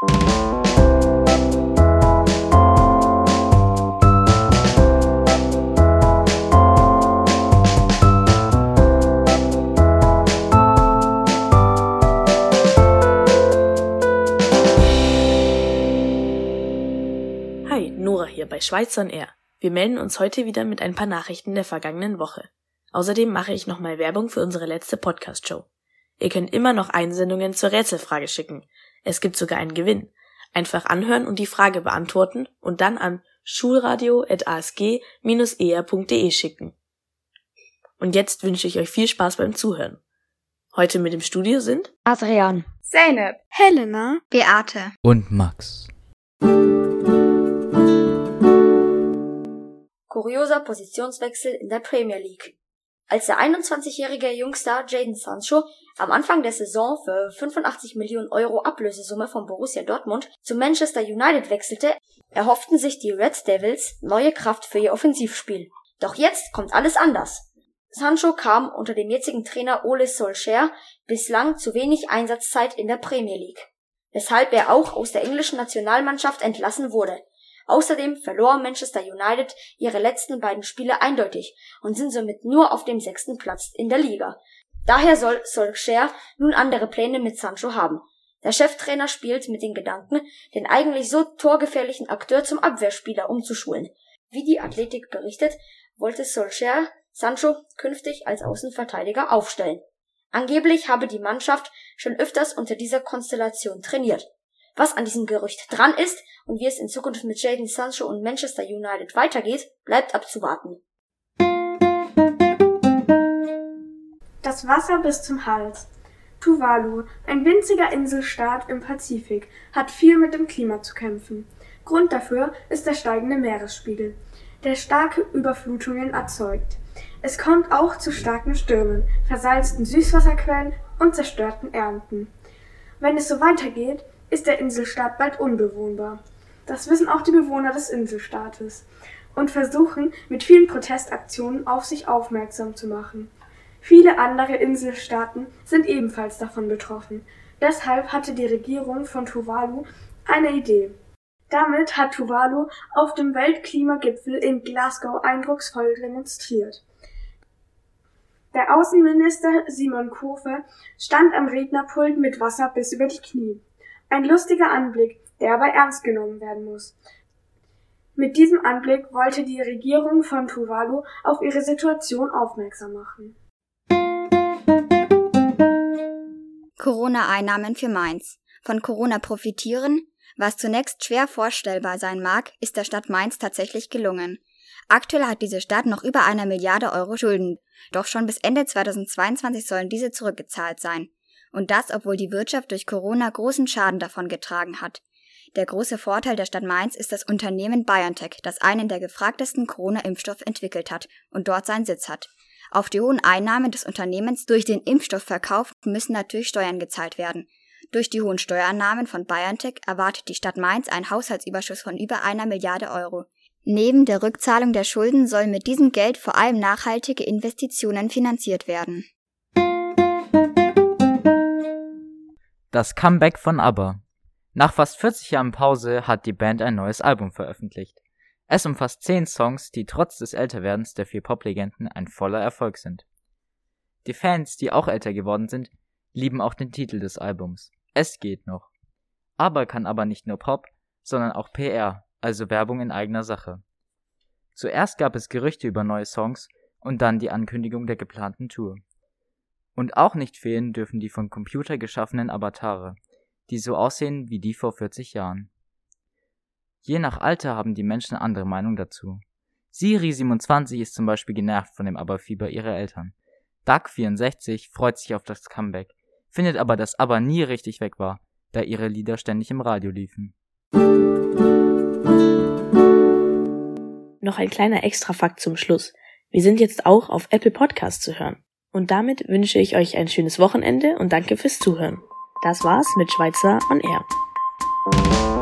Hi, Nora hier bei Schweizer Air. Wir melden uns heute wieder mit ein paar Nachrichten der vergangenen Woche. Außerdem mache ich nochmal Werbung für unsere letzte Podcast-Show. Ihr könnt immer noch Einsendungen zur Rätselfrage schicken. Es gibt sogar einen Gewinn. Einfach anhören und die Frage beantworten und dann an schulradio.asg-er.de schicken. Und jetzt wünsche ich euch viel Spaß beim Zuhören. Heute mit im Studio sind Adrian, Zeynep, Helena, Beate, und Max. Kurioser Positionswechsel in der Premier League. Als der 21-jährige Jungstar Jadon Sancho am Anfang der Saison für 85 Millionen Euro Ablösesumme von Borussia Dortmund zu Manchester United wechselte, erhofften sich die Red Devils neue Kraft für ihr Offensivspiel. Doch jetzt kommt alles anders. Sancho kam unter dem jetzigen Trainer Ole Solskjaer bislang zu wenig Einsatzzeit in der Premier League, weshalb er auch aus der englischen Nationalmannschaft entlassen wurde. Außerdem verlor Manchester United ihre letzten beiden Spiele eindeutig und sind somit nur auf dem sechsten Platz in der Liga. Daher soll Solskjaer nun andere Pläne mit Sancho haben. Der Cheftrainer spielt mit den Gedanken, den eigentlich so torgefährlichen Akteur zum Abwehrspieler umzuschulen. Wie die Athletik berichtet, wollte Solskjaer Sancho künftig als Außenverteidiger aufstellen. Angeblich habe die Mannschaft schon öfters unter dieser Konstellation trainiert. Was an diesem Gerücht dran ist und wie es in Zukunft mit Jadon Sancho und Manchester United weitergeht, bleibt abzuwarten. das Wasser bis zum Hals. Tuvalu, ein winziger Inselstaat im Pazifik, hat viel mit dem Klima zu kämpfen. Grund dafür ist der steigende Meeresspiegel, der starke Überflutungen erzeugt. Es kommt auch zu starken Stürmen, versalzten Süßwasserquellen und zerstörten Ernten. Wenn es so weitergeht, ist der Inselstaat bald unbewohnbar. Das wissen auch die Bewohner des Inselstaates und versuchen mit vielen Protestaktionen auf sich aufmerksam zu machen. Viele andere Inselstaaten sind ebenfalls davon betroffen. Deshalb hatte die Regierung von Tuvalu eine Idee. Damit hat Tuvalu auf dem Weltklimagipfel in Glasgow eindrucksvoll demonstriert. Der Außenminister Simon Kofe stand am Rednerpult mit Wasser bis über die Knie. Ein lustiger Anblick, der aber ernst genommen werden muss. Mit diesem Anblick wollte die Regierung von Tuvalu auf ihre Situation aufmerksam machen. Corona-Einnahmen für Mainz. Von Corona profitieren? Was zunächst schwer vorstellbar sein mag, ist der Stadt Mainz tatsächlich gelungen. Aktuell hat diese Stadt noch über einer Milliarde Euro Schulden, doch schon bis Ende 2022 sollen diese zurückgezahlt sein. Und das, obwohl die Wirtschaft durch Corona großen Schaden davon getragen hat. Der große Vorteil der Stadt Mainz ist das Unternehmen BioNTech, das einen der gefragtesten Corona-Impfstoff entwickelt hat und dort seinen Sitz hat. Auf die hohen Einnahmen des Unternehmens durch den Impfstoffverkauf müssen natürlich Steuern gezahlt werden. Durch die hohen Steuereinnahmen von BioNTech erwartet die Stadt Mainz einen Haushaltsüberschuss von über einer Milliarde Euro. Neben der Rückzahlung der Schulden sollen mit diesem Geld vor allem nachhaltige Investitionen finanziert werden. Das Comeback von ABBA. Nach fast 40 Jahren Pause hat die Band ein neues Album veröffentlicht. Es umfasst 10 Songs, die trotz des Älterwerdens der vier Poplegenden ein voller Erfolg sind. Die Fans, die auch älter geworden sind, lieben auch den Titel des Albums. Es geht noch. ABBA kann aber nicht nur Pop, sondern auch PR, also Werbung in eigener Sache. Zuerst gab es Gerüchte über neue Songs und dann die Ankündigung der geplanten Tour. Und auch nicht fehlen dürfen die von Computer geschaffenen Avatare, die so aussehen wie die vor 40 Jahren. Je nach Alter haben die Menschen andere Meinung dazu. Siri27 ist zum Beispiel genervt von dem Aberfieber ihrer Eltern. Duck64 freut sich auf das Comeback, findet aber, dass Aber nie richtig weg war, da ihre Lieder ständig im Radio liefen. Noch ein kleiner Extrafakt zum Schluss. Wir sind jetzt auch auf Apple Podcasts zu hören. Und damit wünsche ich euch ein schönes Wochenende und danke fürs Zuhören. Das war's mit Schweizer on Air.